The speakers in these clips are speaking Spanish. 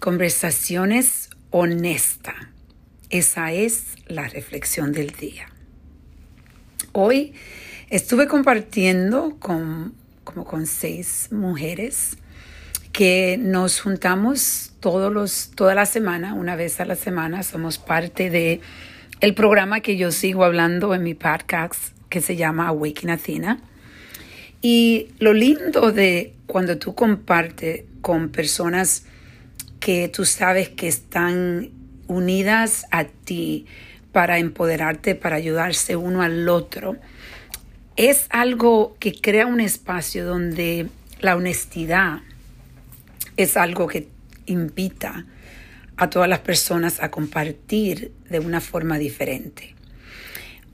Conversaciones honestas. Esa es la reflexión del día. Hoy estuve compartiendo con como con seis mujeres que nos juntamos todos los, toda la semana, una vez a la semana. Somos parte de el programa que yo sigo hablando en mi podcast que se llama Awaken Athena. Y lo lindo de cuando tú compartes con personas que tú sabes que están unidas a ti para empoderarte, para ayudarse uno al otro, es algo que crea un espacio donde la honestidad es algo que invita a todas las personas a compartir de una forma diferente.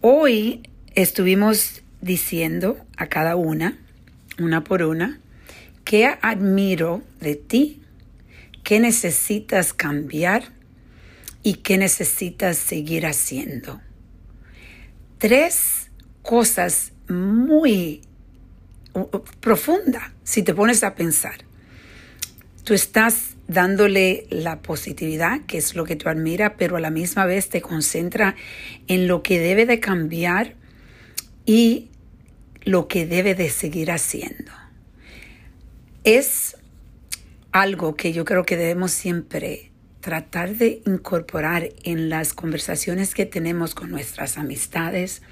Hoy estuvimos diciendo a cada una, una por una, qué admiro de ti, qué necesitas cambiar y qué necesitas seguir haciendo. Tres cosas muy profundas si te pones a pensar. Tú estás dándole la positividad, que es lo que tú admiras, pero a la misma vez te concentra en lo que debe de cambiar y lo que debe de seguir haciendo. Es algo que yo creo que debemos siempre tratar de incorporar en las conversaciones que tenemos con nuestras amistades,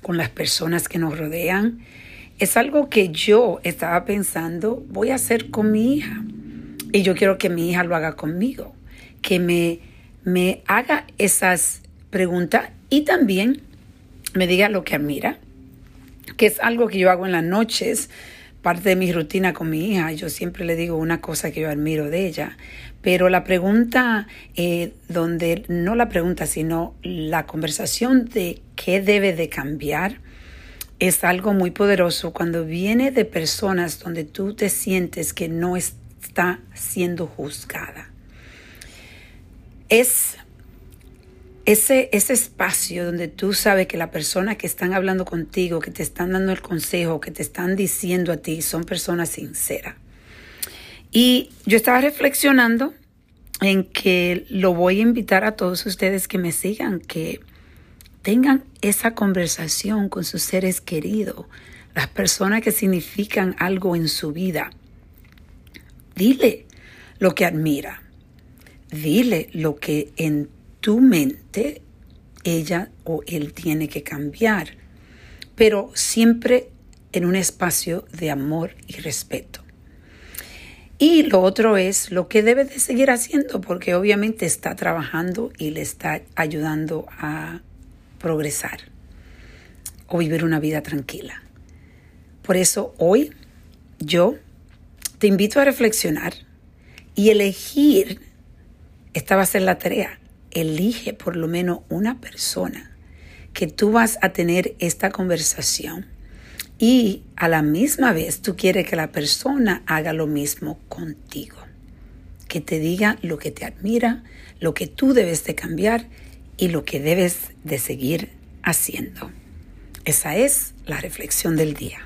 con las personas que nos rodean. Es algo que yo estaba pensando, voy a hacer con mi hija. Y yo quiero que mi hija lo haga conmigo, que me, me haga esas preguntas y también me diga lo que admira, que es algo que yo hago en las noches, parte de mi rutina con mi hija. Yo siempre le digo una cosa que yo admiro de ella. Pero la pregunta, eh, donde no la pregunta, sino la conversación de qué debe de cambiar, es algo muy poderoso cuando viene de personas donde tú te sientes que no es está siendo juzgada. Es ese, ese espacio donde tú sabes que la persona que están hablando contigo, que te están dando el consejo, que te están diciendo a ti, son personas sinceras. Y yo estaba reflexionando en que lo voy a invitar a todos ustedes que me sigan, que tengan esa conversación con sus seres queridos, las personas que significan algo en su vida. Dile lo que admira. Dile lo que en tu mente ella o él tiene que cambiar, pero siempre en un espacio de amor y respeto. Y lo otro es lo que debe de seguir haciendo, porque obviamente está trabajando y le está ayudando a progresar o vivir una vida tranquila. Por eso hoy yo te invito a reflexionar y elegir, esta va a ser la tarea, elige por lo menos una persona que tú vas a tener esta conversación y a la misma vez tú quieres que la persona haga lo mismo contigo, que te diga lo que te admira, lo que tú debes de cambiar y lo que debes de seguir haciendo. Esa es la reflexión del día.